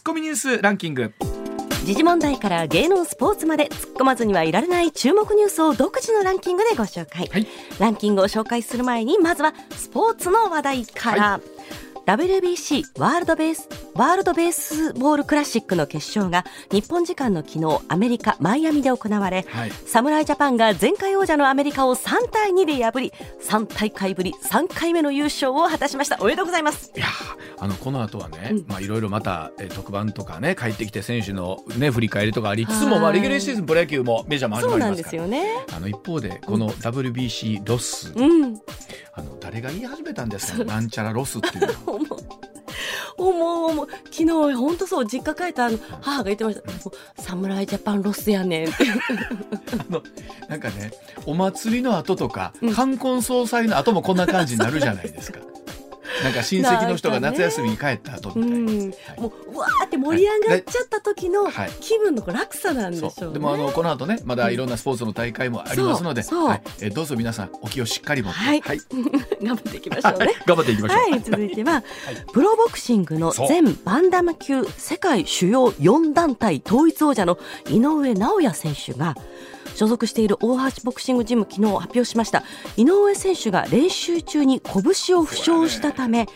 ツッコミニュースランキング。時事問題から芸能スポーツまで突っ込まずにはいられない注目ニュースを独自のランキングでご紹介、はい。ランキングを紹介する前にまずはスポーツの話題から、WBC ワールドベースワールドベースボールクラシックの決勝が日本時間の昨日アメリカマイアミで行われ、はい。侍ジャパンが前回王者のアメリカを3対2で破り3大会ぶり3回目の優勝を果たしました。おめでとうございます。いやーあのこの後はね、うん。まあいろいろまた、えー特番とかね帰ってきて選手のね振り返りとかありつつも、はい。まあレギュレーシーズンプロ野球もメジャーも始そうなんでまりますからね。あの一方でこの WBC ロス、うんあの誰が言い始めたんですか？なんちゃらロスっていうの。思う。思う昨日本当そう実家帰ったあの母が言ってました。侍ジャパンロスやねんって。あのなんかねお祭りの後とか、うん。冠婚葬祭の後もこんな感じになるじゃないですか。なんか親戚の人が夏休みに帰った後みたいな。うんはい。もううわーって盛り上がっちゃった時のはい。気分の落差なんでしょうね、そう。でもあのこの後ねまだいろんなスポーツの大会もありますので、そう。そう。はいえーどうぞ皆さんお気をしっかり持って、はい。はい。頑張っていきましょうね。頑張っていきましょう。はい、続いては、プロボクシングの全バンダム級世界主要4団体統一王者の井上尚弥選手が所属している大橋ボクシングジム昨日発表しました。井上選手が練習中に拳を負傷したため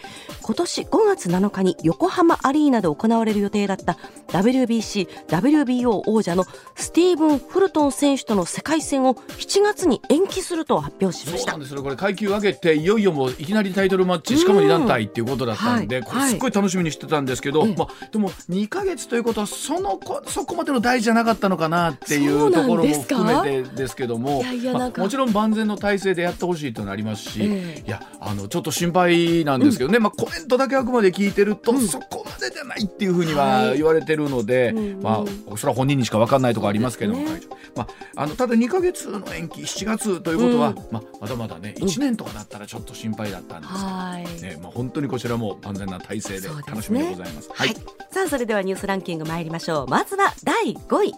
今年5月7日に横浜アリーナで行われる予定だった WBC、WBO 王者のスティーブン・フルトン選手との世界戦を7月に延期すると発表しました。そうなん。です。よこれ階級上げていよいよもういきなりタイトルマッチしかも2団体っていうことだったんで、はい。これすっごい楽しみにしてたんですけど、はいまあ、でも2か月ということはそのこそこまでの大事じゃなかったのかなっていそうところもですか含めてですけどもまあもちろん万全の体制でやってほしいというのありますし、ええ。いやあのちょっと心配なんですけどね、まあ、コメントだけあくまで聞いてると、うん。そこまでじゃないっていうふうにははい。言われてるので、うんまあ、それは本人にしか分かんないところありますけども、そうで会長まあ、あのただ2か月の延期7月ということは、うん。まあ、まだまだね1年とかだったらちょっと心配だったんですけど、はい。ねまあ、本当にこちらも万全な体制で楽しみでございます。はい、さあそれではニュースランキング参りましょう。まずは第5位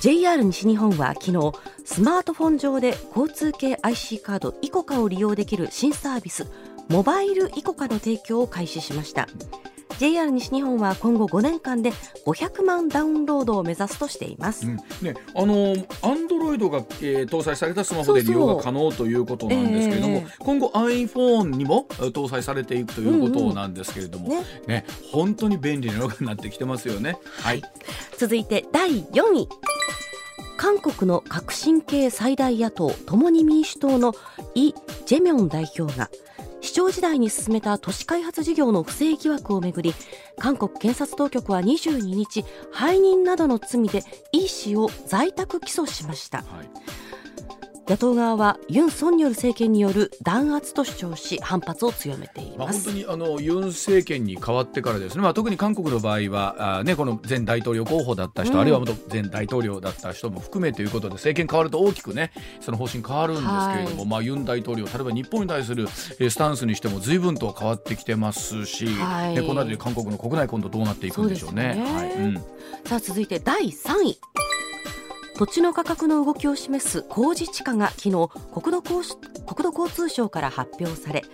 JR 西日本は昨日スマートフォン上で交通系 IC カードイコカを利用できる新サービスモバイルイコカの提供を開始しました。JR 西日本は今後5年間で500万ダウンロードを目指すとしています、うん。ね、あのアンドロイドが、えー搭載されたスマホで利用が可能ということなんですけれどもええ今後 iPhone にもえー搭載されていくということなんですけれども、うんうん。ね本当に便利なのがなってきてますよね。はい、続いて第4位韓国の革新系最大野党共に民主党のイ・ジェミョン代表が市長時代に進めた都市開発事業の不正疑惑をめぐり韓国検察当局は22日背任などの罪でイ氏を在宅起訴しました。はい。野党側はユン・ソンニョル政権による弾圧と主張し反発を強めていまあ、ます本当にあのユン政権に変わってからですね、まあ、特に韓国の場合はあ、ね、この前大統領候補だった人、うん。あるいは元前大統領だった人も含めということで政権変わると大きくねその方針変わるんですけれども、はい。まあ、ユン大統領例えば日本に対するえースタンスにしても随分と変わってきてますし、はい。ねこの辺り韓国の国内今度どうなっていくんでしょうね。そうね。はい。うん。さあ続いて第3位土地の価格の動きを示す工事地価が昨日国土交通国土交通省から発表され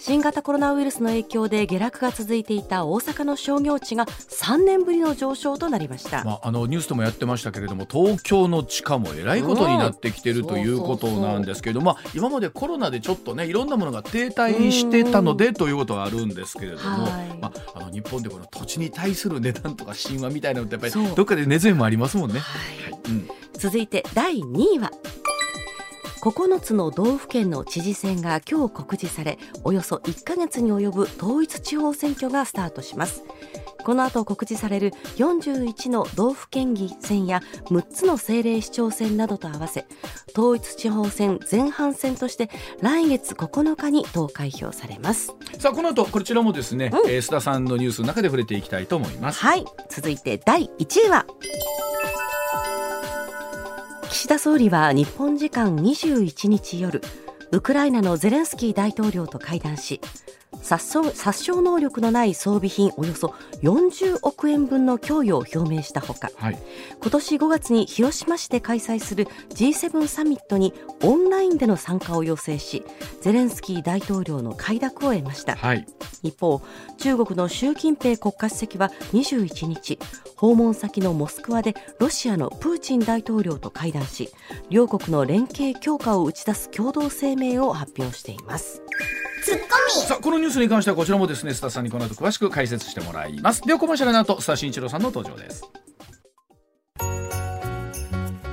新型コロナウイルスの影響で下落が続いていた大阪の商業地が3年ぶりの上昇となりました、まあ、あのニュースでもやってましたけれども東京の地価もえらいことになってきてるということなんですけれども、まあ、今までコロナでちょっとねいろんなものが停滞してたのでということはあるんですけれども、はい。まあ、あの日本でこの土地に対する値段とか神話みたいなのってやっぱりどっかで根強いもありますもんね。はい。うん続いて第2位は。9つの道府県の知事選が今日告示されおよそ1ヶ月に及ぶ統一地方選挙がスタートします。この後告示される41の道府県議選や6つの政令市長選などと合わせ統一地方選前半戦として来月9日に投開票されます。さあこの後こちらもですね、うん。えー須田さんのニュースの中で触れていきたいと思います。はい。続いて第1位は岸田総理は日本時間21日夜ウクライナのゼレンスキー大統領と会談し殺傷殺傷能力のない装備品およそ40億円分の供与を表明したほかはい。今年5月に広島市で開催する G7 サミットにオンラインでの参加を要請しゼレンスキー大統領の快諾を得ました。はい。一方中国の習近平国家主席は21日訪問先のモスクワでロシアのプーチン大統領と会談し両国の連携強化を打ち出す共同声明を発表しています。さあこのニュースに関してはこちらもですねスタッフさんにこの後詳しく解説してもらいます。ではコマーシャルの後スター新一郎さんの登場です。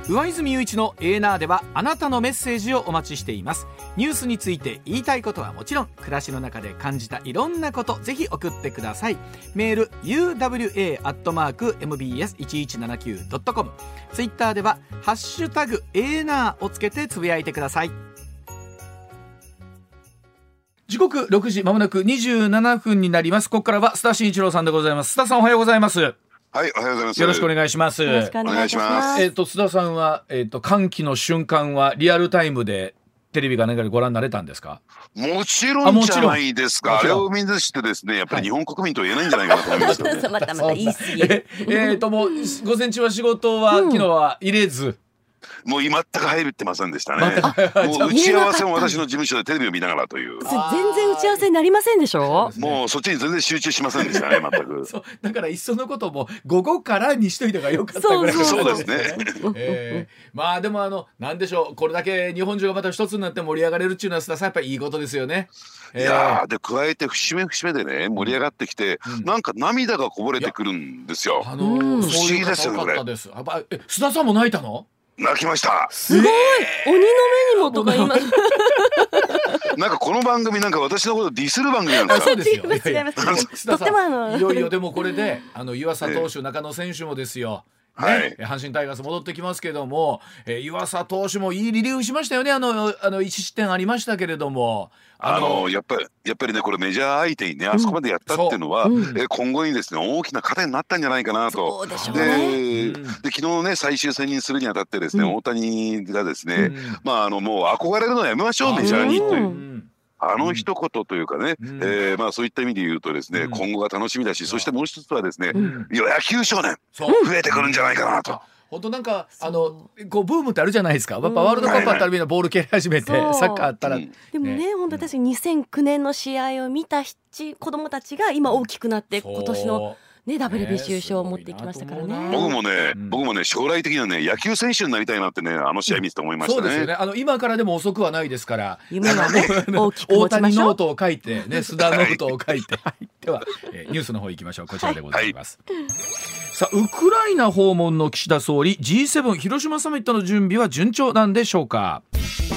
上泉雄一のエーナーではあなたのメッセージをお待ちしています。ニュースについて言いたいことはもちろん暮らしの中で感じたいろんなことぜひ送ってください。メール uwa.mbs1179.com ツイッターではハッシュタグエーナーをつけてつぶやいてください。時刻6時まもなく27分になります。ここからは須田慎一郎さんでございます。須田さんおはようございます。よはい、おはようございます。ろしくお願いします。よろしくお願いしまます。えっ、と須田さんはえっ、と歓喜の瞬間はリアルタイムでテレビが何かでご覧になれたんですか？もちろんじゃないですか。ああもちろん。れを見ずしてですね、やっぱり日本国民と言えないんじゃないかなと思います。よ。またまた言い過ぎ。ええーともう午前中は仕事は、昨日は入れずもう全く入ってませんでした全ね。くもう打ち合わせも私の事務所でテレビを見ながらという。全然打ち合わせになりませんでしょ？もうそっちに全然集中しませんでしたね、全く。そうだからいっそのことも午後からにしといた方がよかったぐらいのそうですねえーまあでもあのなんでしょうこれだけ日本中がまた一つになって盛り上がれるっていうのは須田さんやっぱりいいことですよね。えーいやーで加えて節目節目でね盛り上がってきて、うんなんか涙がこぼれてくるんですよ。あのうんそういう不思議ですよね方多かったです。やっぱえ須田さんも泣いたの？泣きました。すごい鬼の目にもとか言います なんかこの番組なんか私のことディスる番組なんですか？あそう。ですよ。違いとってもあのいよいよでもこれであの湯浅投手、中野選手もですよ。ね、はい。阪神タイガース戻ってきますけども、えー、湯浅投手もいいリリーフしましたよね。あのあの1失点ありましたけれども。あのやっぱりやっぱりねこれメジャー相手にねあそこまでやったっていうのは、うんえ今後にですね大きな糧になったんじゃないかなと。そうでしょうでね。う昨日ね最終戦にするにあたってですね、うん。大谷がですね、うん。まああのもう憧れるのやめましょうメジャーにという、うんあの一言というかね、うん。えーまあそういった意味で言うとですね、うん。今後が楽しみだし、そしてもう一つはですね、うん。いや野球少年増えてくるんじゃないかなと。本当なんかあそのこうブームってあるじゃないですか。やっぱワールドカップあったらみんなボール蹴り始めて、サッカーあったら、うん。でもね、本当確かに2009年の試合を見たち子供たちが今大きくなって今年のね WBC 優勝を持ってきましたからね。ね僕もね、うん僕もね将来的にはね野球選手になりたいなってねあの試合見てて思いましたね。そうですよね。あの今からでも遅くはないですから。夢はね大きく大谷。ノートを書いてね、須田ノートを書いて。はいでは、えーニュースの方行きましょう。こちらでございます。さあウクライナ訪問の岸田総理 G7 広島サミットの準備は順調なんでしょうか？えー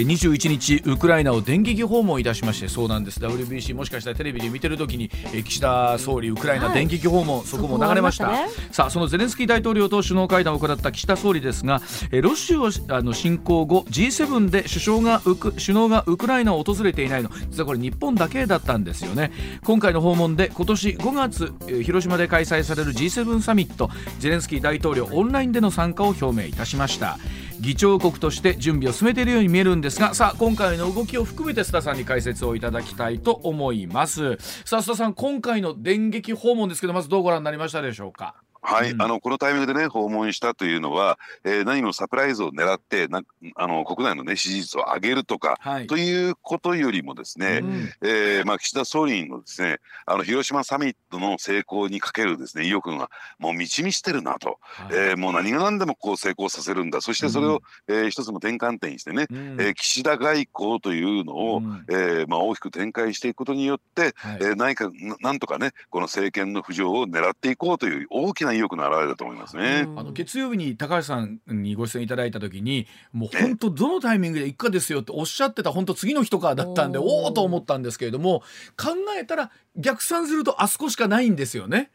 21日ウクライナを電撃訪問いたしましてそうなんです。WBC もしかしたらテレビで見てる時に、えー岸田総理ウクライナはい。電撃訪問、そこも流れました。そこもありまさあそのゼレンスキー大統領と首脳会談を行った岸田総理ですが、えーロシアの侵攻後 G7 で首相がウク首脳がウクライナを訪れていないの。実はこれ日本だけだったんですよね。今回の訪問で今年5月、えー広島で開催される G7 サミットゼレンスキー大統領オンラインでの参加を表明いたしました議長国として準備を進めているように見えるんですがさあ今回の動きを含めて須田さんに解説をいただきたいと思います。さあ須田さん今回の電撃訪問ですけどまずどうご覧になりましたでしょうか？はい、うん。あのこのタイミングでね訪問したというのは、えー何もサプライズを狙ってなあの国内のね支持率を上げるとか、はい。ということよりもですね、うん。えーまあ、岸田総理のですねあの広島サミットの成功にかけるですね意欲がもう満ち満ちてるなと、はい。えーもう何が何でもこう成功させるんだ。そしてそれを、えー一つの転換点にしてね、うん。えー岸田外交というのを、うん。えーまあ、大きく展開していくことによって、はい。えー何かななんとかねこの政権の浮上を狙っていこうという大きな意欲の表れだと思いますね。うんあの月曜日に高橋さんにご出演いただいた時にもう本当どのタイミングで行くかですよっておっしゃってた本当次の日とかだったんでおおと思ったんですけれども考えたら逆算するとあそこしかないんですよね。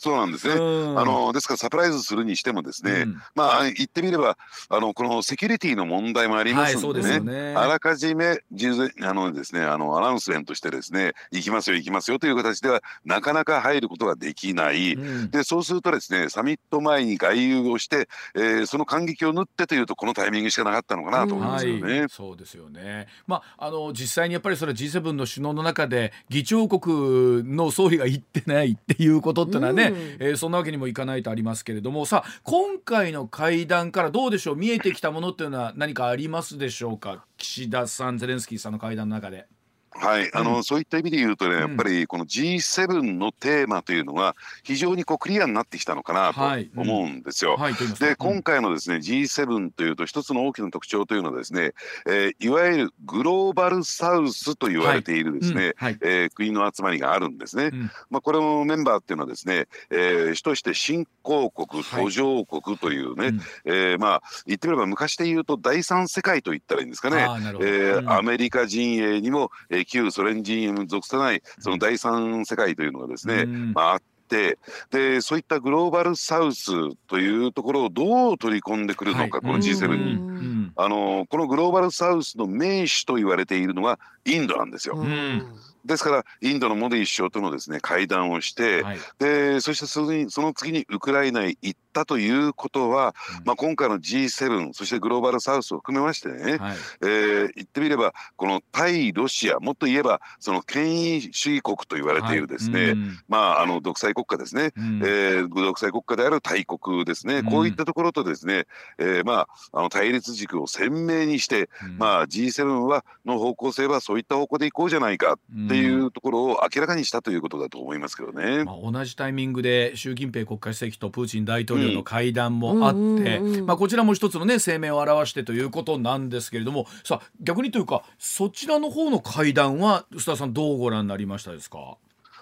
そうなんですね。あのですからサプライズするにしてもですね、うん、まあ言ってみればあのこのセキュリティの問題もありますのでね、はいね、あらかじめあのですねあのアナウンスメントしてですね行きますよ行きますよという形ではなかなか入ることができない。うん、でそうするとですねサミット前に外遊をして、えー、その感激を縫ってというとこのタイミングしかなかったのかなと思いますよね。はい、そうですよね。まああの実際にやっぱりそれ G7 の首脳の中で議長国の総理が行ってないっていうことってのはうん、えー、そんなわけにもいかないとありますけれども。さあ今回の会談からどうでしょう？見えてきたものっていうのは何かありますでしょうか？岸田さんゼレンスキーさんの会談の中で。はい、あの、うん、そういった意味で言うとね、やっぱりこの G7 のテーマというのが非常にこうクリアになってきたのかなと思うんですよ。はいうんはい、で、今回のですね G7 というと一つの大きな特徴というのはですね、えー、いわゆるグローバルサウスと言われているですね、はい。うん、えー、国の集まりがあるんですね。まあこれもメンバーっていうのはですね、えー、主として新興国、途上国というね、はい、えー、まあ言ってみれば昔で言うと第三世界と言ったらいいんですかね。えー、アメリカ陣営にも、えー、旧ソ連陣営に属さないその第三世界というのがですね、まあ、あってでそういったグローバルサウスというところをどう取り込んでくるのか、はい、この G7 に。あのこのグローバルサウスの名手と言われているのがインドなんですよ。ですからインドのモディ首相とのですね会談をして、はい、でそしてそのその次にウクライナへ行ったということは、うん、まあ、今回の G7 そしてグローバルサウスを含めましてね、はい、えー、言ってみればこの対ロシアもっと言えばその権威主義国と言われているですね、はい。うん、まああの独裁国家ですね、うん、えー、独裁国家である大国ですね、こういったところとですね、えー、まああの対立軸を鮮明にして、まあ G7 はの方向性はそういった方向でいこうじゃないかっていうところを明らかにしたということだと思いますけどね。まあ、同じタイミングで習近平国家主席とプーチン大統領の会談もあって、まあ、こちらも一つの、ね、声明を表してということなんですけれどもさあ逆にというかそちらの方の会談は須田さんどうご覧になりましたですか？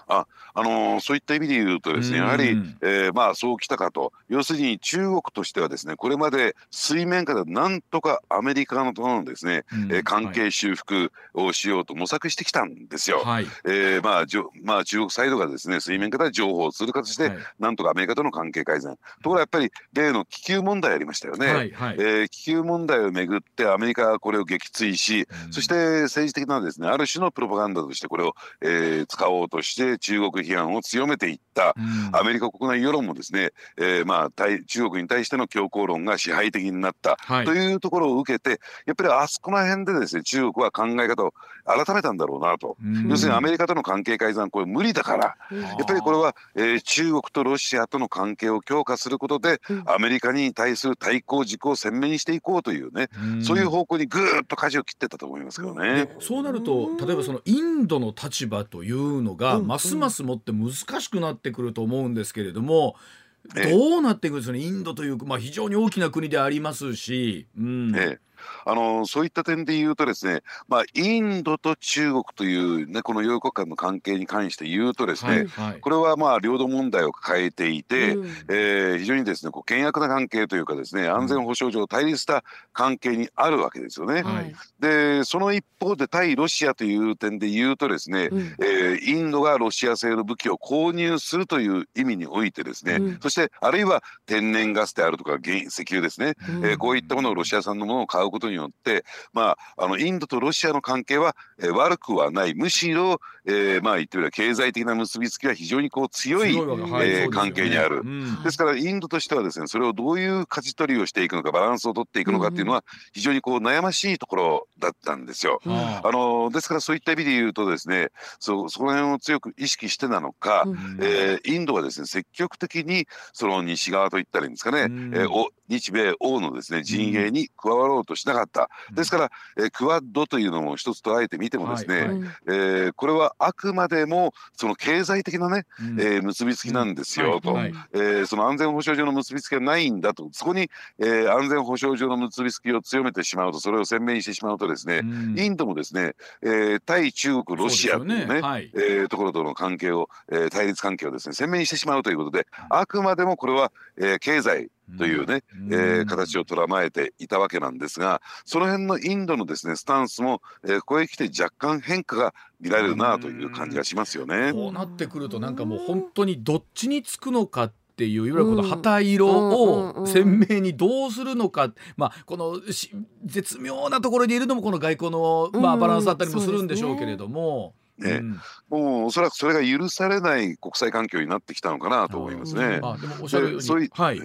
ああのー、そういった意味で言うとですねやはり、えー、まあそうきたかと。要するに中国としてはですねこれまで水面下でなんとかアメリカのとのですね、うん、えー、関係修復をしようと模索してきたんですよ。はい、えー、まあじょまあ中国サイドがですね水面下で情報をする形で、はい、なんとかアメリカとの関係改善。ところがやっぱり例の気球問題ありましたよね。はいはい、えー、気球問題をめぐってアメリカはこれを撃墜し、うん、そして政治的なですねある種のプロパガンダとしてこれを、えー、使おうとして中国批判を強めていった、アメリカ国内世論もですね、えー、まあ対中国に対しての強硬論が支配的になった、はい、というところを受けてやっぱりあそこの辺でですね中国は考え方を改めたんだろうなと、要するにアメリカとの関係改ざんこれ無理だから。やっぱりこれは、えー、中国とロシアとの関係を強化することで、アメリカに対する対抗軸を鮮明にしていこうというね、そういう方向にぐーっと舵を切ってたと思いますけどね。そうなると例えばそのインドの立場というのがますますもって難しくなってくると思うんですけれども。どうなっていくんですかね。インドという、まあ、非常に大きな国でありますし、うん、ええ、あのそういった点で言うとですね、まあ、インドと中国という、ね、この両国間の関係に関して言うとですね、はいはい、これはまあ領土問題を抱えていて、うん、えー、非常にですねこう険悪な関係というかですね安全保障上対立した関係にあるわけですよね。はい、でその一方で対ロシアという点で言うとですね、うん、えー、インドがロシア製の武器を購入するという意味においてですね、うん、そしてあるいは天然ガスであるとか原石油ですね、うん、えー、こういったものをロシア産のものを買うことによって、まあ、あのインドとロシアの関係は、えー、悪くはない。むしろ、えー、まあ言ってみれば経済的な結びつきは非常にこう強い、はい、えー、関係にある、うん、ですからインドとしてはですねそれをどういう舵取りをしていくのかバランスを取っていくのかっていうのは非常にこう悩ましいところだったんですよ。うん、あのですからそういった意味で言うとですねそそこら辺を強く意識してなのか、うん、えー、インドはですね積極的にその西側といったらいいんですかね、うん、えー、お日米欧のですね陣営に加わろうとしなかった、ですから、えー、クワッドというのも一つ捉えてみてもですね、はい。はい、えー、これはあくまでもその経済的なね、うん、えー、結びつきなんですよと、はい。はい、えー、その安全保障上の結びつきがないんだと。そこに、えー、安全保障上の結びつきを強めてしまうとそれを鮮明にしてしまうとですね、うん、インドもですね、えー、対中国ロシアというね、ね。はい、えー、ところとの関係を、えー、対立関係をですね鮮明にしてしまうということであくまでもこれは、えー、経済というね、えー、形を捉まえていたわけなんですがその辺のインドのですねスタンスも、えー、ここへ来て若干変化が見られるなという感じがしますよね。こうなってくるとなんかもう本当にどっちにつくのかっていういわゆるこの旗色を鮮明にどうするのか、まあ、この絶妙なところにいるのもこの外交の、まあ、バランスだったりもするんでしょうけれども。ね、うん、もうおそらくそれが許されない国際環境になってきたのかなと思いますね。あでもおっしゃるようにそうい、はい、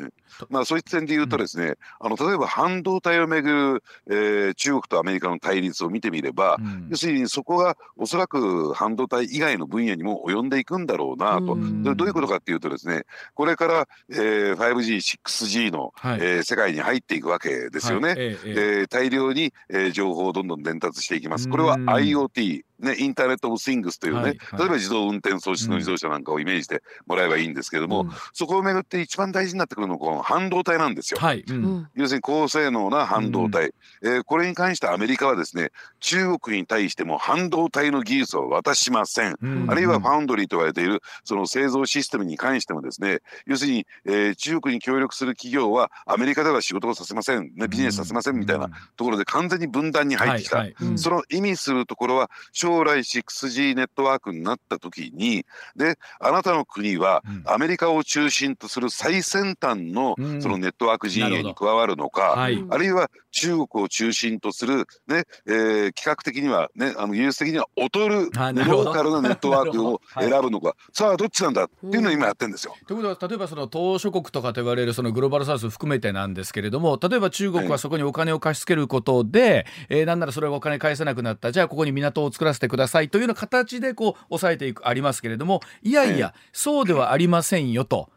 まあそういった点で言うとですね、うん、あの例えば半導体をめぐる、えー、中国とアメリカの対立を見てみれば、うん、要するにそこがおそらく半導体以外の分野にも及んでいくんだろうなと。どういうことかっていうとですね、これから、えー、5G、6G の、はい、えー、世界に入っていくわけですよね。はい、ええー、大量に、えー、情報をどんどん伝達していきます。これは IoT ね、インターネット・オブ・スイングスというね、はいはい、例えば自動運転装置の自動車なんかをイメージしてもらえばいいんですけれども、うん、そこをめぐって一番大事になってくるのはこの半導体なんですよ。はいうん、要するに高性能な半導体、うん、えー、これに関してアメリカはですね中国に対しても半導体の技術を渡しません、うん、あるいはファウンドリーと言われているその製造システムに関してもですね要するに、えー、中国に協力する企業はアメリカでは仕事をさせません、ね、ビジネスさせませんみたいなところで完全に分断に入ってきた、はいはい、その意味するところは将来 6G ネットワークになった時にであなたの国はアメリカを中心とする最先端のそのネットワーク陣営に加わるのか、はい、あるいは中国を中心とする、ねえー、企画的には、ね、あの技術的には劣るローカルなネットワークを選ぶのか、はい、さあどっちなんだ?っていうのを今やってるんですよ。ということは例えばその東諸国とかと言われるそのグローバルサウス含めてなんですけれども例えば中国はそこにお金を貸し付けることで、はい、えー、なんならそれをお金返せなくなった。じゃあここに港を作らせてください。というような形でこう抑えていくありますけれどもいやいや、そうではありませんよと。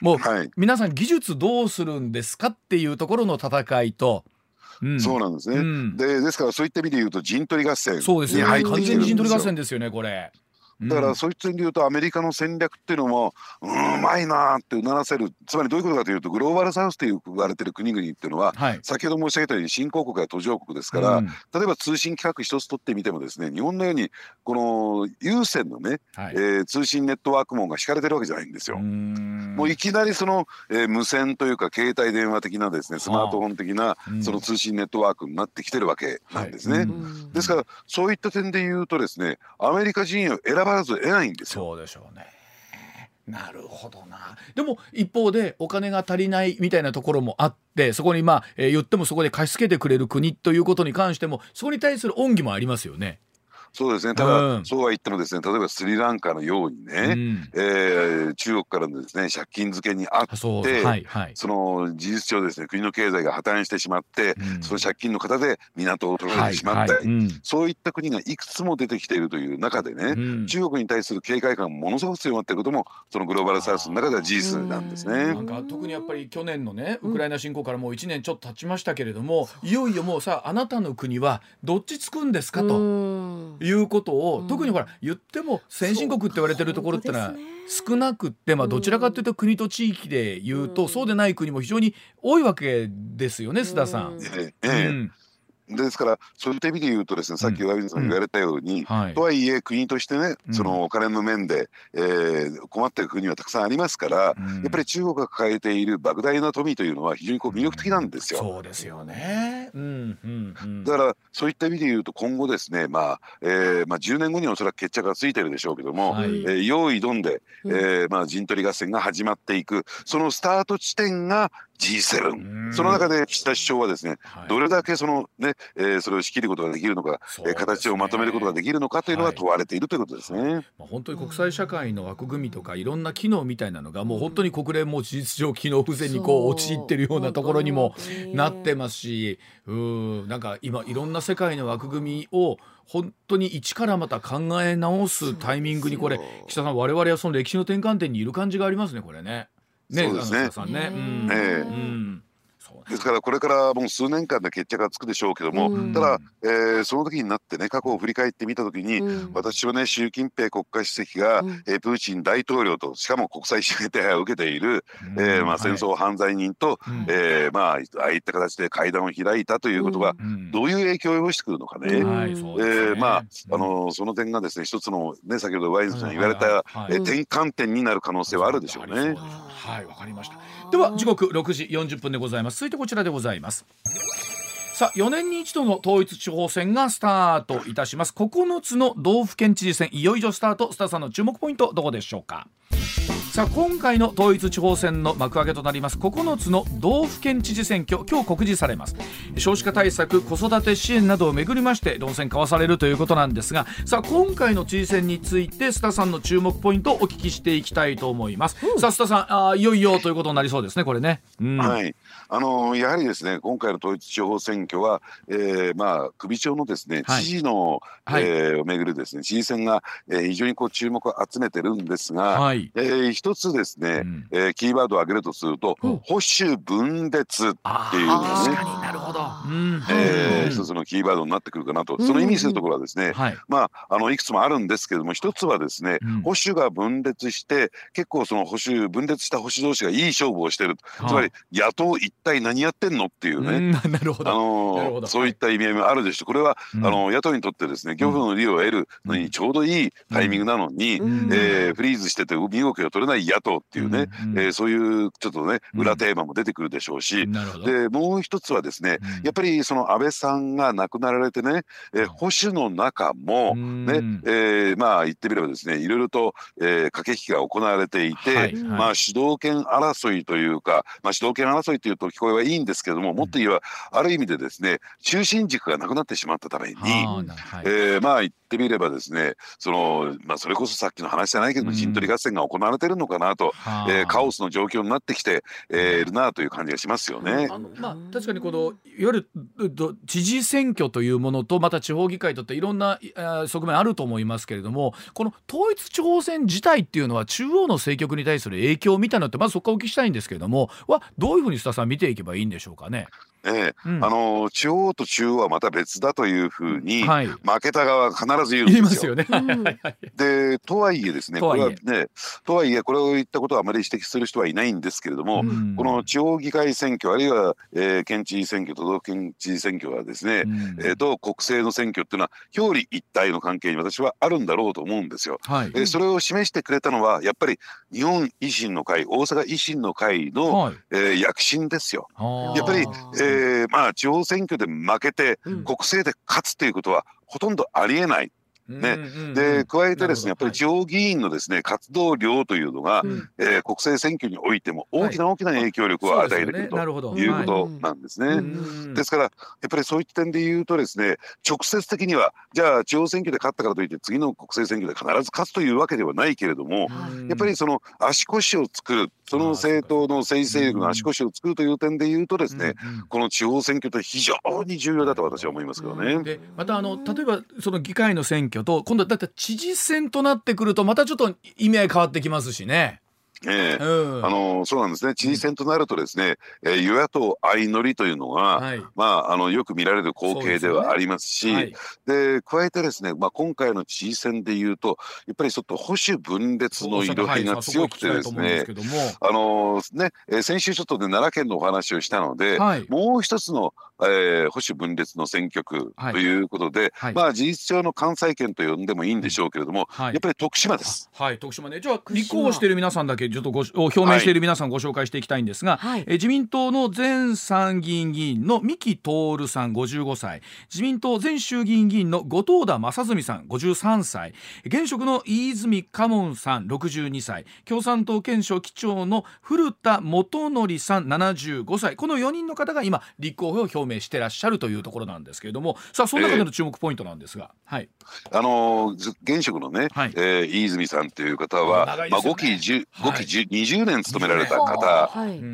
もう、はい、皆さん技術どうするんですかっていうところの戦いと。うん、そうなんですね、うん、でですからそういった意味で言うと陣取り合戦そうですね。完全に陣取り合戦ですよねこれ。だからそういった意味で言うとアメリカの戦略っていうのもうまいなってうならせる。つまりどういうことかというとグローバルサウスと言われてる国々っていうのは、はい、先ほど申し上げたように新興国や途上国ですから、うん、例えば通信規格一つ取ってみてもですね日本のようにこの有線のね、はい、えー、通信ネットワーク網が引かれてるわけじゃないんですよ。もういきなりその、えー、無線というか携帯電話的なですねスマートフォン的なその通信ネットワークになってきてるわけなんですね。はい。ですからそういった点で言うとですねアメリカ人を選ばず得ないんですよ。そうでしょうねなるほどなでも一方でお金が足りないみたいなところもあってそこにまあ、えー、言ってもそこで貸し付けてくれる国ということに関してもそこに対する恩義もありますよね。そうですね。ただ、うん、そうは言ってもですね例えばスリランカのようにね、うん、えー、中国からのですね借金付けにあってそ,、はいはい、その事実上ですね国の経済が破綻してしまって、うん、その借金の方で港を取られてしまったり、はいはい、そういった国がいくつも出てきているという中でね、中国に対する警戒感ものすごく強まっていることもそのグローバルサウスの中では事実なんですね。なんか特にやっぱり去年のねウクライナ侵攻からもう1年ちょっと経ちましたけれども、いよいよもうさあなたの国はどっちつくんですかということを特にほら言っても先進国って言われてるところってのは少なくって、まあ、どちらかというと国と地域で言うと、そうでない国も非常に多いわけですよね須田さん。ええですからそういった意味で言うとですねさっき上水さんが言われたように、うんはい、とはいえ国としてねそのお金の面で、えー、困っている国はたくさんありますから、うん、やっぱり中国が抱えている莫大な富というのは非常にこう魅力的なんですよ。そうですよね、うんうんうん、だからそういった意味で言うと今後ですね、まあえーまあ、10年後におそらく決着がついてるでしょうけども、はい、えー、用意どんで、えーまあ、陣取り合戦が始まっていくそのスタート地点が G7 その中で岸田首相はですね、はい、どれだけそのね、えー、それを仕切ることができるのか、ね、形をまとめることができるのかというのが問われているということですね、はい、まあ、本当に国際社会の枠組みとかいろんな機能みたいなのがもう本当に国連も事実上機能不全にこう陥ってるようなところにもなってますしうん。なんか今いろんな世界の枠組みを本当に一からまた考え直すタイミングにこれ岸田さん我々はその歴史の転換点にいる感じがありますねこれね。ね、そうですね。ね。うん、ええー、うんです。からこれからもう数年間で決着がつくでしょうけども、ただ、えー、その時になってね過去を振り返ってみた時に、私はね習近平国家主席が、うえプーチン大統領としかも国際社会手配を受けている、うえー、まあ、戦争犯罪人と、はい、えー、まあ、ああいった形で会談を開いたということが、どういう影響を及ぼしてくるのかね。えー、まああのその点がですね一つのね先ほどワイズさん言われた、はい、え転換点になる可能性はあるでしょうね。はいわかりました。では時刻6時40分でございます。続いてこちらでございます。さあ4年に一度の統一地方選がスタートいたします。9つの道府県知事選いよいよスタート。スターさんの注目ポイントどこでしょうか？さあ今回の統一地方選の幕開けとなります。9つの道府県知事選挙今日告示されます。少子化対策子育て支援などをめぐりまして論戦交わされるということなんですがさあ今回の知事選について須田さんの注目ポイントをお聞きしていきたいと思います、うん、さあ須田さんあいよいよということになりそうですねこれね、うん、はい。あのやはりですね今回の統一地方選挙は、えー、まあ首長のですね、はい、知事の、はい、えー、をめぐるですね知事選が、えー、非常にこう注目を集めてるんですが、はい、えー、一つですね、うん、えー、キーワードを挙げるとすると、うん、保守分裂っていうのがね。なるほど、えー、一つのキーワードになってくるかなと、その意味するところはですね、はい、まああのいくつもあるんですけども一つはですね、保守が分裂して結構その保守分裂した保守同士がいい勝負をしてる、つまり野党一体何やってんのっていうね、なるほど。あのそういった意味合いもあるでしょう。これは、あの野党にとってですね漁夫の利を得るのにちょうどいいタイミングなのに、うえフリーズしてて身動きが取れない野党っていうね、うん、えー、そういうちょっとね裏テーマも出てくるでしょうし、でもう一つはですね、やっぱりその安倍さんが亡くなられてね、えー、保守の中もね、えー、まあ言ってみればですねいろいろと、えー、駆け引きが行われていて、はいはい、まあ主導権争いというか、まあ、主導権争いというと聞こえはいいんですけどももっと言えばある意味でですね中心軸がなくなってしまったために、はい、えー、まあ言ってみればですねその、まあ、それこそさっきの話じゃないけど陣取り合戦が行われてるのかなと、えー、カオスの状況になってきて、えー、い。るなという感じがしますよね。あのまあ、確かにこのいわゆる知事選挙というものとまた地方議会とっていろんな側面あると思いますけれどもこの統一地方選自体っていうのは中央の政局に対する影響みたいなのってまずそこからお聞きしたいんですけれどもはどういうふうに須田さん見ていけばいいんでしょうかね？ええ、うん、あの地方と中央はまた別だというふうに、はい、負けた側は必ず言うんですよ。よね。でとはいえですねこれはねとはいえこれを言ったことはあまり指摘する人はいないんですけれども、うん、この地方議会選挙あるいは、えー、県知事選挙都道府県知事選挙はですね、うん、えー、と国政の選挙っていうのは表裏一体の関係に私はあるんだろうと思うんですよ。はい、えー、それを示してくれたのはやっぱり日本維新の会大阪維新の会の、はい、えー、躍進ですよ。やっぱり、えーえー、まあ地方選挙で負けて、国政で勝つということはほとんどありえない。ね、で加えてですねやっぱり地方議員のですね活動量というのが、うん、えー、国政選挙においても大きな大きな影響力を与えてくる、ということなんですね。ですからやっぱりそういった点で言うとですね直接的にはじゃあ地方選挙で勝ったからといって次の国政選挙で必ず勝つというわけではないけれども、やっぱりその足腰を作るその政党の政治勢力の足腰を作るという点で言うとですね、この地方選挙って非常に重要だと私は思いますけどね。でまたあの例えばその議会の選挙挙と今度だって知事選となってくるとまたちょっと意味合い変わってきますしね。ええ。うん、あのそうなんですね。知事選となるとですね、うん、えー、与野党相乗りというのが、はい、まああのよく見られる光景ではありますし、ね。はい、で加えてですね、まあ、今回の知事選でいうとやっぱりちょっと保守分裂の色合い。が強くてですね、あのね、えー、先週ちょっとね奈良県のお話をしたので、はい、もう一つのえー、保守分裂の選挙区ということで、はい、まあ事実上の関西圏と呼んでもいいんでしょうけれども、はい、やっぱり徳島です。はい、徳島ね。じゃあ立候補している皆さんだけちょっとご表明している皆さんご紹介していきたいんですが、はい、え自民党の前参議院議員の三木徹さん55歳、自民党前衆議院議員の後藤田正純さん53歳、現職の飯泉家門さん62歳、共産党県庁機長の古田元則さん75歳、この4人の方が今立候補を表明してらっしゃるというところなんですけれども。さあその中での注目ポイントなんですが、えー、はい、あのー、現職のね、はい、えー、飯泉さんという方は、まあ、5期 ,10 5期20年務められた方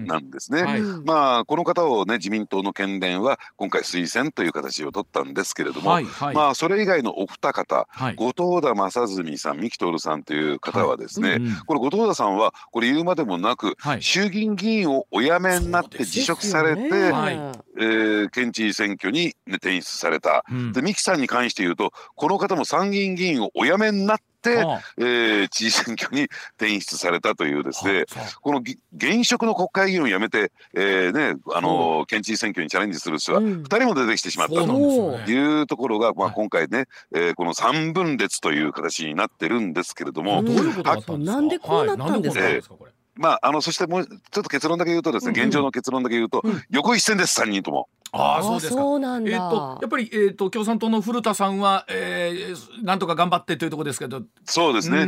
なんですね。まあこの方をね自民党の県連は今回推薦という形を取ったんですけれども、はいはい、まあそれ以外のお二方、はい、後藤田正純さん三木徹さんという方はですね、はいうん、これ後藤田さんはこれ言うまでもなく、はい、衆議院議員をお辞めになって辞職されて、ね。えー、県知事選挙に、ね、転出された、うん、で三木さんに関して言うとこの方も参議院議員をお辞めになって、えー、知事選挙に転出されたというですね、この現職の国会議員を辞めて、えーね、あの県知事選挙にチャレンジする人は2人も出てきてしまったと。いうところが、まあ、今回ね、えー、この3分裂という形になってるんですけれども。なんでこうなったんですか、えーまあ、あのそしてもうちょっと結論だけ言うとですね、現状の結論だけ言うと、横一線です3人とも。ああそうですか。なんえっ、とやっぱりえっ、ー、と共産党の古田さんは、えー、なんとか頑張ってというところですけど。そうですね。え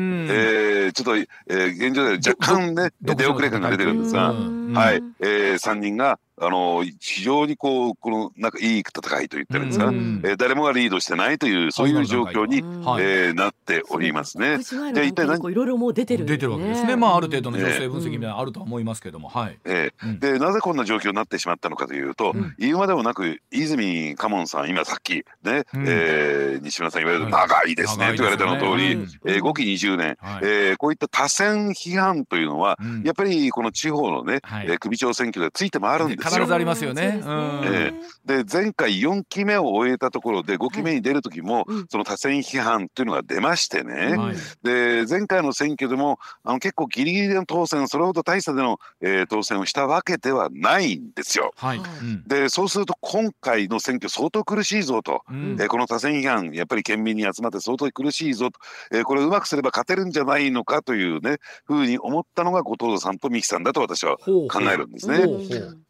ー、ちょっと、えー、現状で若干ね出遅れ感が出てるんですが、はい、えー、3人があの非常にこうこのなんかいい戦いと言ってるんですか、うん、えー、誰もがリードしてないというそういう状況に、はい、えー、なっておりますね。で一体何？いろいろもう出てる、ね、出てるわけですね。まあある程度の女性分析もあるとは思いますけども、はい。えー、でなぜこんな状況になってしまったのかというと、うん、言うまでもなく泉嘉門さん今さっきね、うん、えー、西村さん言われる長いですね、と言われたの通り、うん、えー、5期20年、はい、えー、こういった多選批判というのは、やっぱりこの地方のね、はい、えー、首長選挙でついてもあるんですよ。必ずありますよね。えー、で前回4期目を終えたところで5期目に出る時も、その多選批判というのが出ましてね、はい、で前回の選挙でもあの結構ギリギリでの当選それほど大差での、えー、当選をしたわけではないんですよ。はい、でそうすると今回の選挙相当苦しいぞと、うん、えー、この多選批判やっぱり県民に集まって相当苦しいぞと、えー、これうまくすれば勝てるんじゃないのかというねふうに思ったのが後藤さんと三木さんだと私は考えるんですね。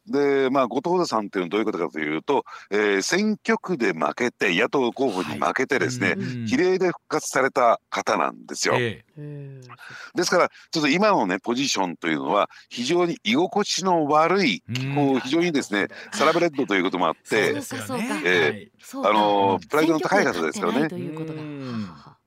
でまあ後藤田さんっていうのはどういうことかというと、えー、選挙区で負けて野党候補に負けてですね、はい、比例で復活された方なんですよ。えー、ですからちょっと今のねポジションというのは非常に居心地の悪いこう非常にですねサラブレッドということもあって、えー、あのプライドの高い方ですからね。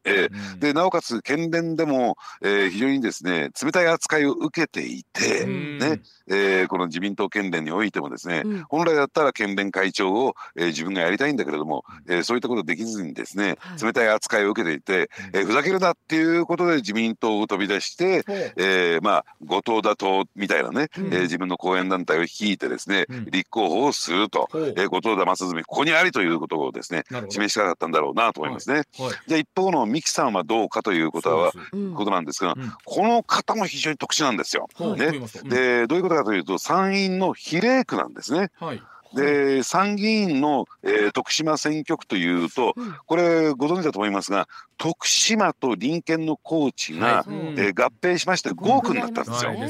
えー、でなおかつ県連でも、えー、非常にですね冷たい扱いを受けていて、ねえー、この自民党県連においてもですね、うん、本来だったら県連会長を、えー、自分がやりたいんだけれども、えー、そういったことできずにですね、冷たい扱いを受けていて、えー、ふざけるなっていうことで自民党を飛び出して、えー、まあ後藤田党みたいなね、うん、えー、自分の後援団体を率いてですね、うん、立候補をすると、えー、後藤田正純ここにありということをですね示したかったんだろうなと思いますね。じゃあ一方の三木さんはどうかということは、ことなんですが、この方も非常に特殊なんですよ。ね、でどういうことかというと参院の比例区なんですね。はい。で参議院の、えー、徳島選挙区というと、これご存知だと思いますが徳島と隣県の高知が、はい、えー、合併しまして5区になったんですよ。で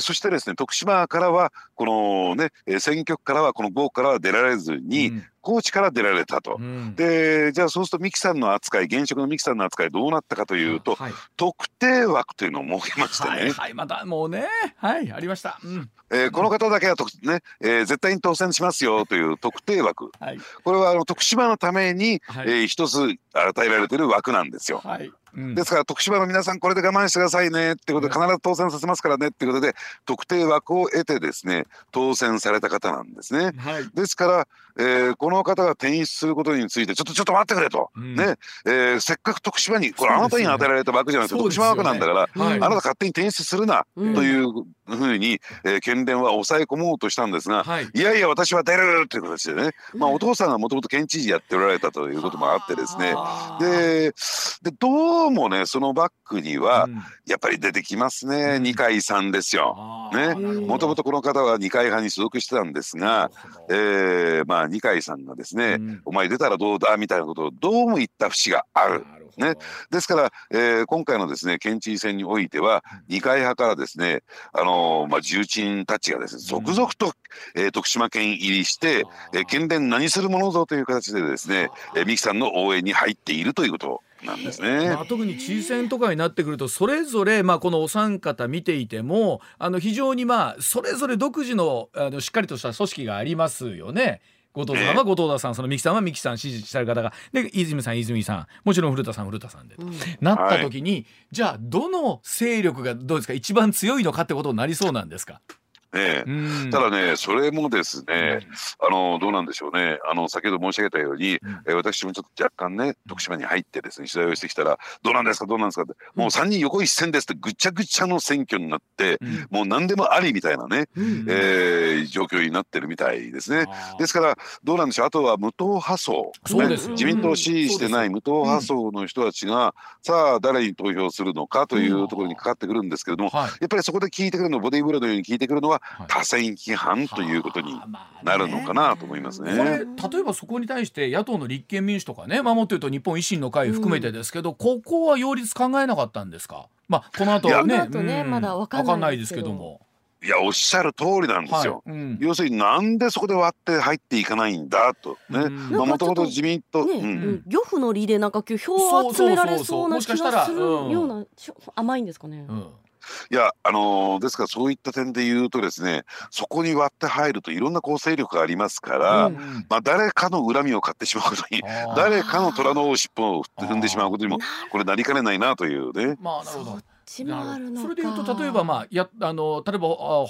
そしてですね徳島からはこのね選挙区からはこの5区からは出られずに、うん、高知から出られたと、うん、でじゃあそうすると三木さんの扱い現職の三木さんの扱いどうなったかというと、はい、特定枠というのを設けましてね。はい、はい、またもうねはいありました。うん。えー、この方だけはとね、えー、絶対に当選しますよという特定枠、はい、これはあの徳島のために、はい、えー、一つ与えられている枠なんですよ。はいうん、ですから徳島の皆さんこれで我慢してくださいねってことで必ず当選させますからねってことで特定枠を得てですね当選された方なんですね。はい、ですから、えー、この方が転出することについてちょっとちょっと待ってくれと、うん、ね。えー、せっかく徳島にこれあなたに与えられた枠じゃなくて、ね、徳島枠なんだから、はい、あなた勝手に転出するな、というふうに、えー、県連は抑え込もうとしたんですが、はい、いやいや私は出るという形でね、まあ、お父さんがもともと県知事やっておられたということもあってですね。ででどうもねそのバックにはやっぱり出てきますね、うん、二階さんですよ。ね、もともとこの方は二階派に所属してたんですが、えー、まあ二階さんがですね、うん、お前出たらどうだみたいなことをどうも言った節がある。ね、ですから、えー、今回のですね県知事選においては二階派からですね、あのー、まあ、重鎮たちがですね続々と、えー、徳島県入りして、えー、県連何するものぞという形でですね、えー、三木さんの応援に入っているということなんですね、まあ、特に知事選とかになってくるとそれぞれ、まあ、このお三方見ていてもあの非常にまあそれぞれ独自のあのしっかりとした組織がありますよね。後藤さんは後藤田さんその三木さんは三木さん支持した方がで泉さん泉さん。もちろん古田さん古田さんで、うん、なった時に、はい、じゃあどの勢力がどうですか？一番強いのかってことになりそうなんですか？ね、ただね、それもですね、あのどうなんでしょうね、あの先ほど申し上げたように、うん、え私もちょっと若干ね、徳島に入ってですね、取材をしてきたら、どうなんですか、どうなんですかって、もう3人横一線ですって、ぐちゃぐちゃの選挙になって、うん、もう何でもありみたいなね、うん、えー、状況になってるみたいですね。ですから、どうなんでしょう、あとは無党派層、ね、自民党を支持してない無党派層の人たちが、さあ、誰に投票するのかというところにかかってくるんですけれども、やっぱりそこで聞いてくるの、ボディーブローのように聞いてくるのは、多選批判ということになるのかなと思いますね。これ例えばそこに対して野党の立憲民主とかね守ってると日本維新の会含めてですけど、うん、ここは擁立考えなかったんですか？まあこの後はね、ねうん、まだわかんないですけど。も。いやおっしゃる通りなんですよ、はい。うん、要するになんでそこで割って入っていかないんだとね。もともと自民党、ねうん、漁夫の利でなんか今日票集められそうな気がするような甘いんですかね、うんいや、あのー、ですからそういった点で言うとですね、そこに割って入るといろんな構成力がありますから、うんうん、まあ誰かの恨みを買ってしまうことに、誰かの虎の尻尾を踏んでしまうことにも、これなりかねないなというね。まあ、なるほど。それでいうと例えばまあやあの例えば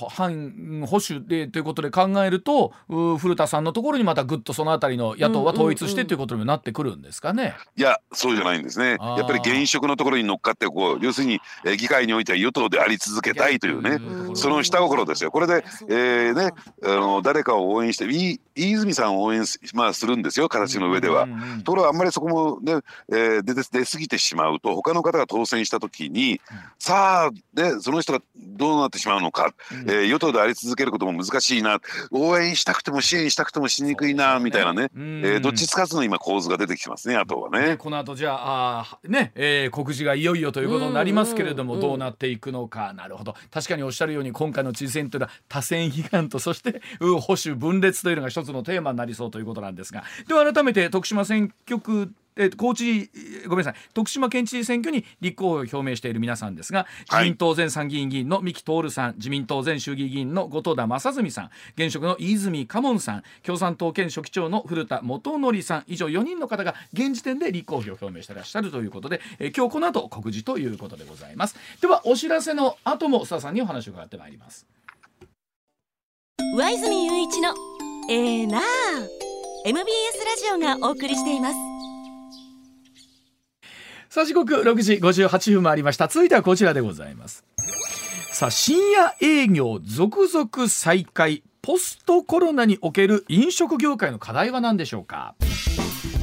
反保守でということで考えると古田さんのところにまたぐっとそのあたりの野党は統一してということになってくるんですかね。いやそうじゃないんですね。やっぱり現職のところに乗っかってこう要するに、え議会においては与党であり続けたいというねその下心ですよ。これで、えー、ねあの誰かを応援して飯泉さんを応援まあ、するんですよ形の上では。ところがあんまりそこもね、えー、出出過ぎてしまうと他の方が当選した時に、さあでその人がどうなってしまうのか、うん、えー、与党であり続けることも難しいな。応援したくても支援したくてもしにくいな、みたいなね、うん、えー、どっちつかずの今構図が出てきてますね野党はね。この後じゃああね、えー、告示がいよいよということになりますけれども、どうなっていくのか。なるほど。確かにおっしゃるように今回の知事選というのは多選批判と そして保守分裂というのが一つのテーマになりそうということなんですが。では改めて徳島選挙区えー、高知ごめんなさい。徳島県知事選挙に立候補を表明している皆さんですが、自民党前参議院議員の三木徹さん自民党前衆議院議員の後藤田正純さん現職の飯泉家門さん共産党県書記長の古田元則さん以上4人の方が現時点で立候補を表明していらっしゃるということで、えー、今日この後告示ということでございますではお知らせの後も須田さんにお話を伺ってまいります上泉雄一のえー、な MBS ラジオがお送りしていますさあ時刻6時58分もありました。続いてはこちらでございます。さあ深夜営業続々再開。ポストコロナにおける飲食業界の課題は何でしょうか？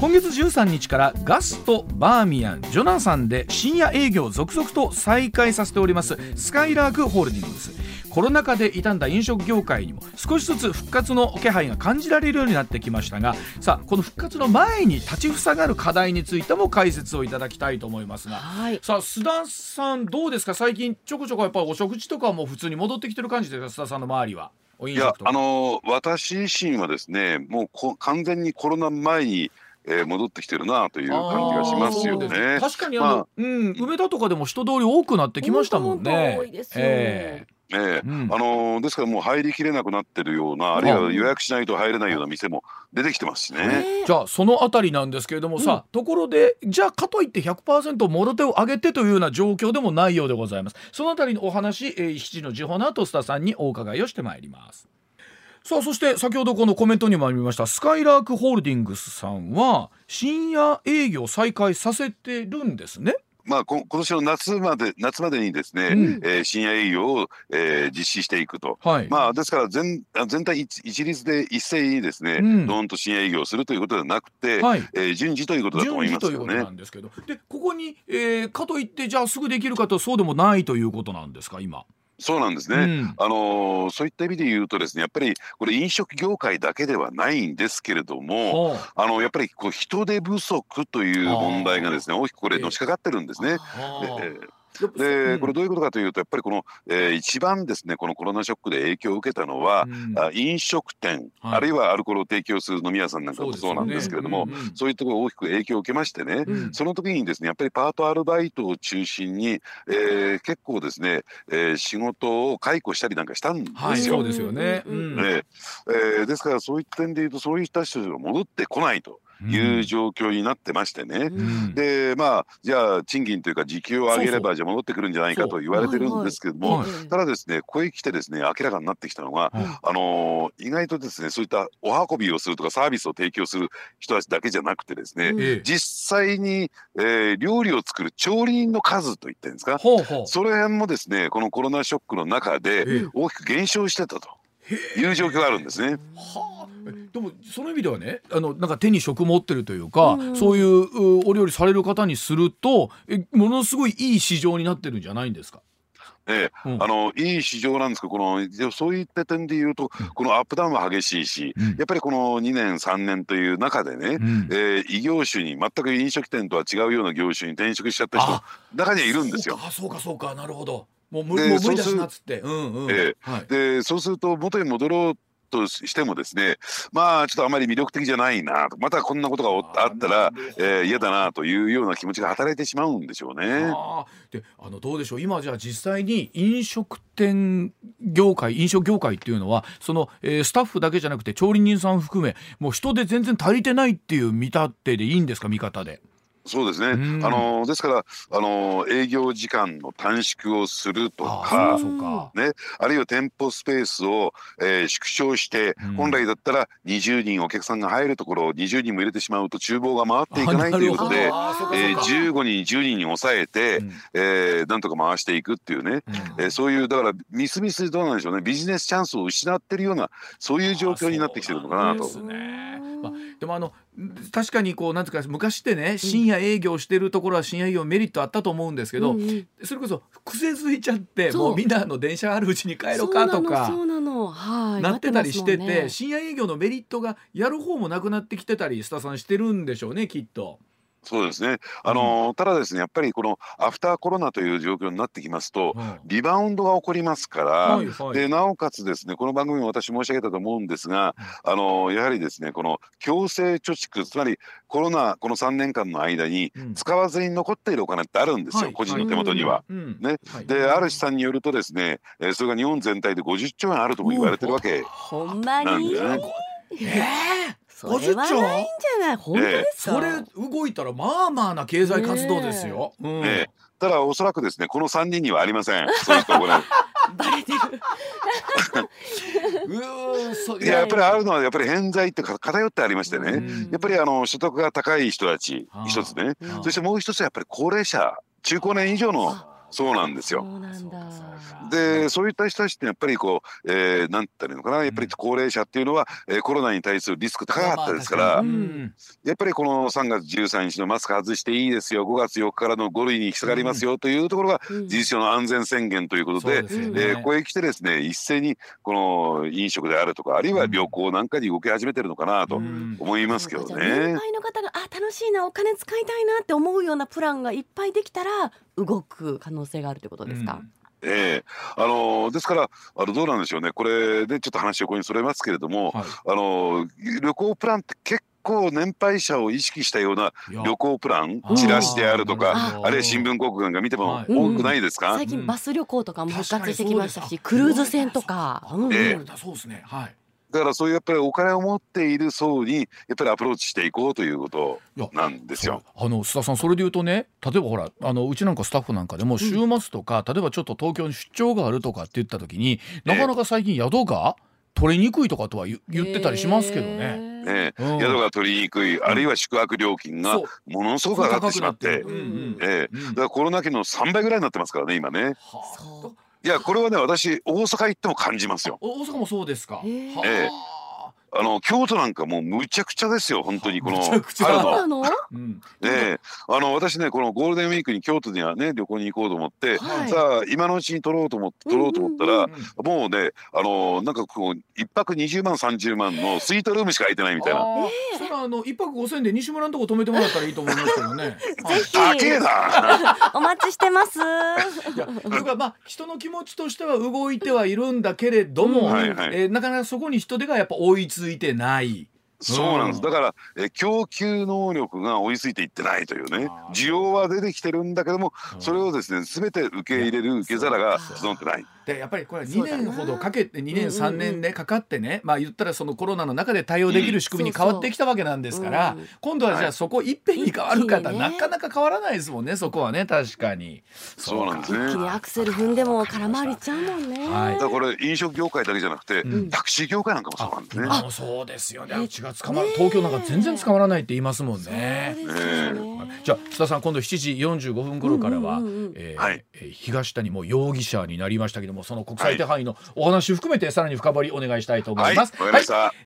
今月13日からガストバーミヤンジョナサンで深夜営業を続々と再開させております。スカイラークホールディングス。コロナ禍で傷んだ飲食業界にも少しずつ復活の気配が感じられるようになってきましたがさあこの復活の前に立ちふさがる課題についても解説をいただきたいと思いますが、はい、さあ須田さんどうですか？最近ちょこちょこやっぱりお食事とかも普通に戻ってきてる感じですか？須田さんの周りは。いやあの私自身はですねもうこ完全にコロナ前にえー、戻ってきてるなという感じがしますよね。確かにあの、まあ、うん、梅田とかでも人通り多くなってきましたもんね。多いですよね。えーええ、うん、あのー、ですからもう入りきれなくなってるようなあるいは予約しないと入れないような店も出てきてますしね。じゃあそのあたりなんですけれども、うん、さあところでじゃあかといって100%もろ手を挙げてというような状況でもないようでございます。そのあたりのお話、えー、7時の時報の後須田さんにお伺いをしてまいります。さあそして先ほどこのコメントにもありましたスカイラークホールディングスさんは深夜営業再開させてるんですね。まあ、今年の夏まで夏までにですね、うん、えー、深夜営業を、えー、実施していくと、はい、まあ、ですから全全体一一律で一斉にですね、うん、どんと深夜営業するということではなくて、はい、えー、順次ということだと思いますよね。なんですけど。でここに、えー、かといってじゃあすぐできるかとそうでもないということなんですか今。そうなんですね、うん、あのそういった意味で言うとですねやっぱりこれ飲食業界だけではないんですけれどもあのやっぱりこう人手不足という問題がですね大きくこれのしかかってるんですね。えーでこれどういうことかというとやっぱりこの、えー、一番ですねこのコロナショックで影響を受けたのは、うん、飲食店、はい、あるいはアルコールを提供する飲み屋さんなんかもそうなんですけれどもそう、ね。うんうん、そういうところ大きく影響を受けましてね、うん、その時にですねやっぱりパートアルバイトを中心に、えー、結構ですね、えー、仕事を解雇したりなんかしたんですよ。はい、そうですよね、うん、えー、ですからそういった点でいうとそういった人たちが戻ってこないと。いう状況になってましてね、うん、でまあじゃあ賃金というか時給を上げればじゃ戻ってくるんじゃないかと言われてるんですけども、ただですねここへ来てですね明らかになってきたのが、あのー、意外とですねそういったお運びをするとかサービスを提供する人たちだけじゃなくてですね、うん、実際に、えー、料理を作る調理人の数といってんですか？それ辺もですねこのコロナショックの中で大きく減少してたと。いう状況があるんですね。はあ、でもその意味ではねあのなんか手に職持ってるというか、うん、そういうお料理される方にするとえものすごいいい市場になってるんじゃないんですか？ええ、うん、あのいい市場なんですけどこのそういった点で言うと、うん、このアップダウンは激しいし、うん、やっぱりこの2年3年という中でね、うん、えー、異業種に全く飲食店とは違うような業種に転職しちゃった人中にはいるんですよ。あそうかそうかなるほど。もう無理だしなっつって。でそうすると元に戻ろうとしてもですねまあちょっとあまり魅力的じゃないなまたこんなことがあったらえー、嫌だなというような気持ちが働いてしまうんでしょうね。あであのどうでしょう？今じゃあ実際に飲食店業界飲食業界っていうのはその、えー、スタッフだけじゃなくて調理人さん含めもう人で全然足りてないっていう見立てでいいんですか？見方で。そうですね、あのですからあの営業時間の短縮をするとかね、あるいは店舗スペースを、えー、縮小して、本来だったら20人お客さんが入るところを20人も入れてしまうと厨房が回っていかないということで、えー、15人10人に抑えて、うん、えー、なんとか回していくっていうね、うん、えー、そういうだからミスミスどうなんでしょうね。ビジネスチャンスを失ってるようなそういう状況になってきてるのかなと。まあ、でもあの確かにこうなんていうか昔ってね深夜営業してるところは深夜営業メリットあったと思うんですけど、うんうん、それこそ癖づいちゃってもうみんなの電車あるうちに帰ろうかとかなってたりしてて、ね、深夜営業のメリットがやる方もなくなってきてたりスタさんしてるんでしょうねきっと。そうですね。あの、うん、ただですね、やっぱりこのアフターコロナという状況になってきますと、うん、リバウンドが起こりますから、はいはい、でなおかつですね、この番組も私申し上げたと思うんですが、あのやはりですね、この強制貯蓄、つまりコロナこの3年間の間に使わずに残っているお金ってあるんですよ、個人の手元には。ね、で、ある試算によるとですね、えー、それが日本全体で50兆円あるとも言われてるわけなんですね。えー？それはないんじゃない？本当ですか、それ動いたらまあまあな経済活動ですよ、うん、ねただおそらくですねこの3人にはありません。そういうところバレてる。いややっぱりあるのはやっぱり偏在って偏ってありましてね。やっぱりあの所得が高い人たち一つね。そしてもう一つはやっぱり高齢者中高年以上のそうなんですよ。でそういった人たちってやっぱりこう、えー、なんて言ったらいいのかな。やっぱり高齢者っていうのは、えー、コロナに対するリスク高かったですから、やっぱりこの3月13日のマスク外していいですよ。5月4日からの5類に引き下がりますよというところが事実上の安全宣言ということで,、でね、えー、ここへ来てですね一斉にこの飲食であるとかあるいは旅行なんかに動き始めてるのかなと思いますけどね。年配の方があ楽しいなお金使いたいなって思うようなプランがいっぱいできたら動く可能性があるということですか、うん。ええ。あのですからあのどうなんでしょうね。これでちょっと話をここにそれますけれども、はい、あの旅行プランって結構年配者を意識したような旅行プランチラシであるとかあるいは新聞広告なんか見ても多くないですか、最近バス旅行とかも復活してきましたしクルーズ船とか、うん、ええ、そうですね。はいだからそういうやっぱりお金を持っている層にやっぱりアプローチしていこうということなんですよ。あの須田さんそれで言うとね例えばほらあのうちなんかスタッフなんかでも週末とか、うん、例えばちょっと東京に出張があるとかって言った時になかなか最近宿が取りにくいとかとは言ってたりしますけどね。ね、うん、宿が取りにくい、あるいは宿泊料金がものすごく上がってしまって、ええ、だからコロナ期の3倍ぐらいになってますからね今ね。はあ。いやこれはね私大阪行っても感じますよ。大阪もそうですか。ええああの京都なんかもうむちゃくちゃですよ本当にこの春の。うん、ねあの私ねこのゴールデンウィークに京都にはね旅行に行こうと思って、はい、さあ今のうちに取ろうと思って取ろうと思ったら、うんうんうん、もうねあのなんかこう一泊20万30万のスイートルームしか空いてないみたいな。えー、それはあの一泊五千で西村のとこ泊めてもらったらいいと思いますけどね。ぜひ。高えな。お待ちしてます。いや、それからまあ人の気持ちとしては動いてはいるんだけれども、うんはいはい、えー、なかなかそこに人手がやっぱ追いついてない。そうなんです。だから、え供給能力が追いついていってないというね、需要は出てきてるんだけども、それをですね、すべて受け入れる受け皿が整ってない。でやっぱりこれは2年ほどかけて2年3年ねかかってねまあ言ったらそのコロナの中で対応できる仕組みに変わってきたわけなんですから今度はじゃあそこいっぺんに変わるかとなかなか変わらないですもんねそこはね確かに。そうなんですね。一気にアクセル踏んでも空回りちゃうもんね、はい、だからこれ飲食業界だけじゃなくて、タクシー業界なんかもそうなんですね。あそうですよね。うちが捕まる。東京なんか全然捕まらないって言いますもんね。じゃあ須田さん今度7時45分頃からは東谷も容疑者になりましたけどもその国際手配のお話含めてさらに深掘りお願いしたいと思います。はい、はい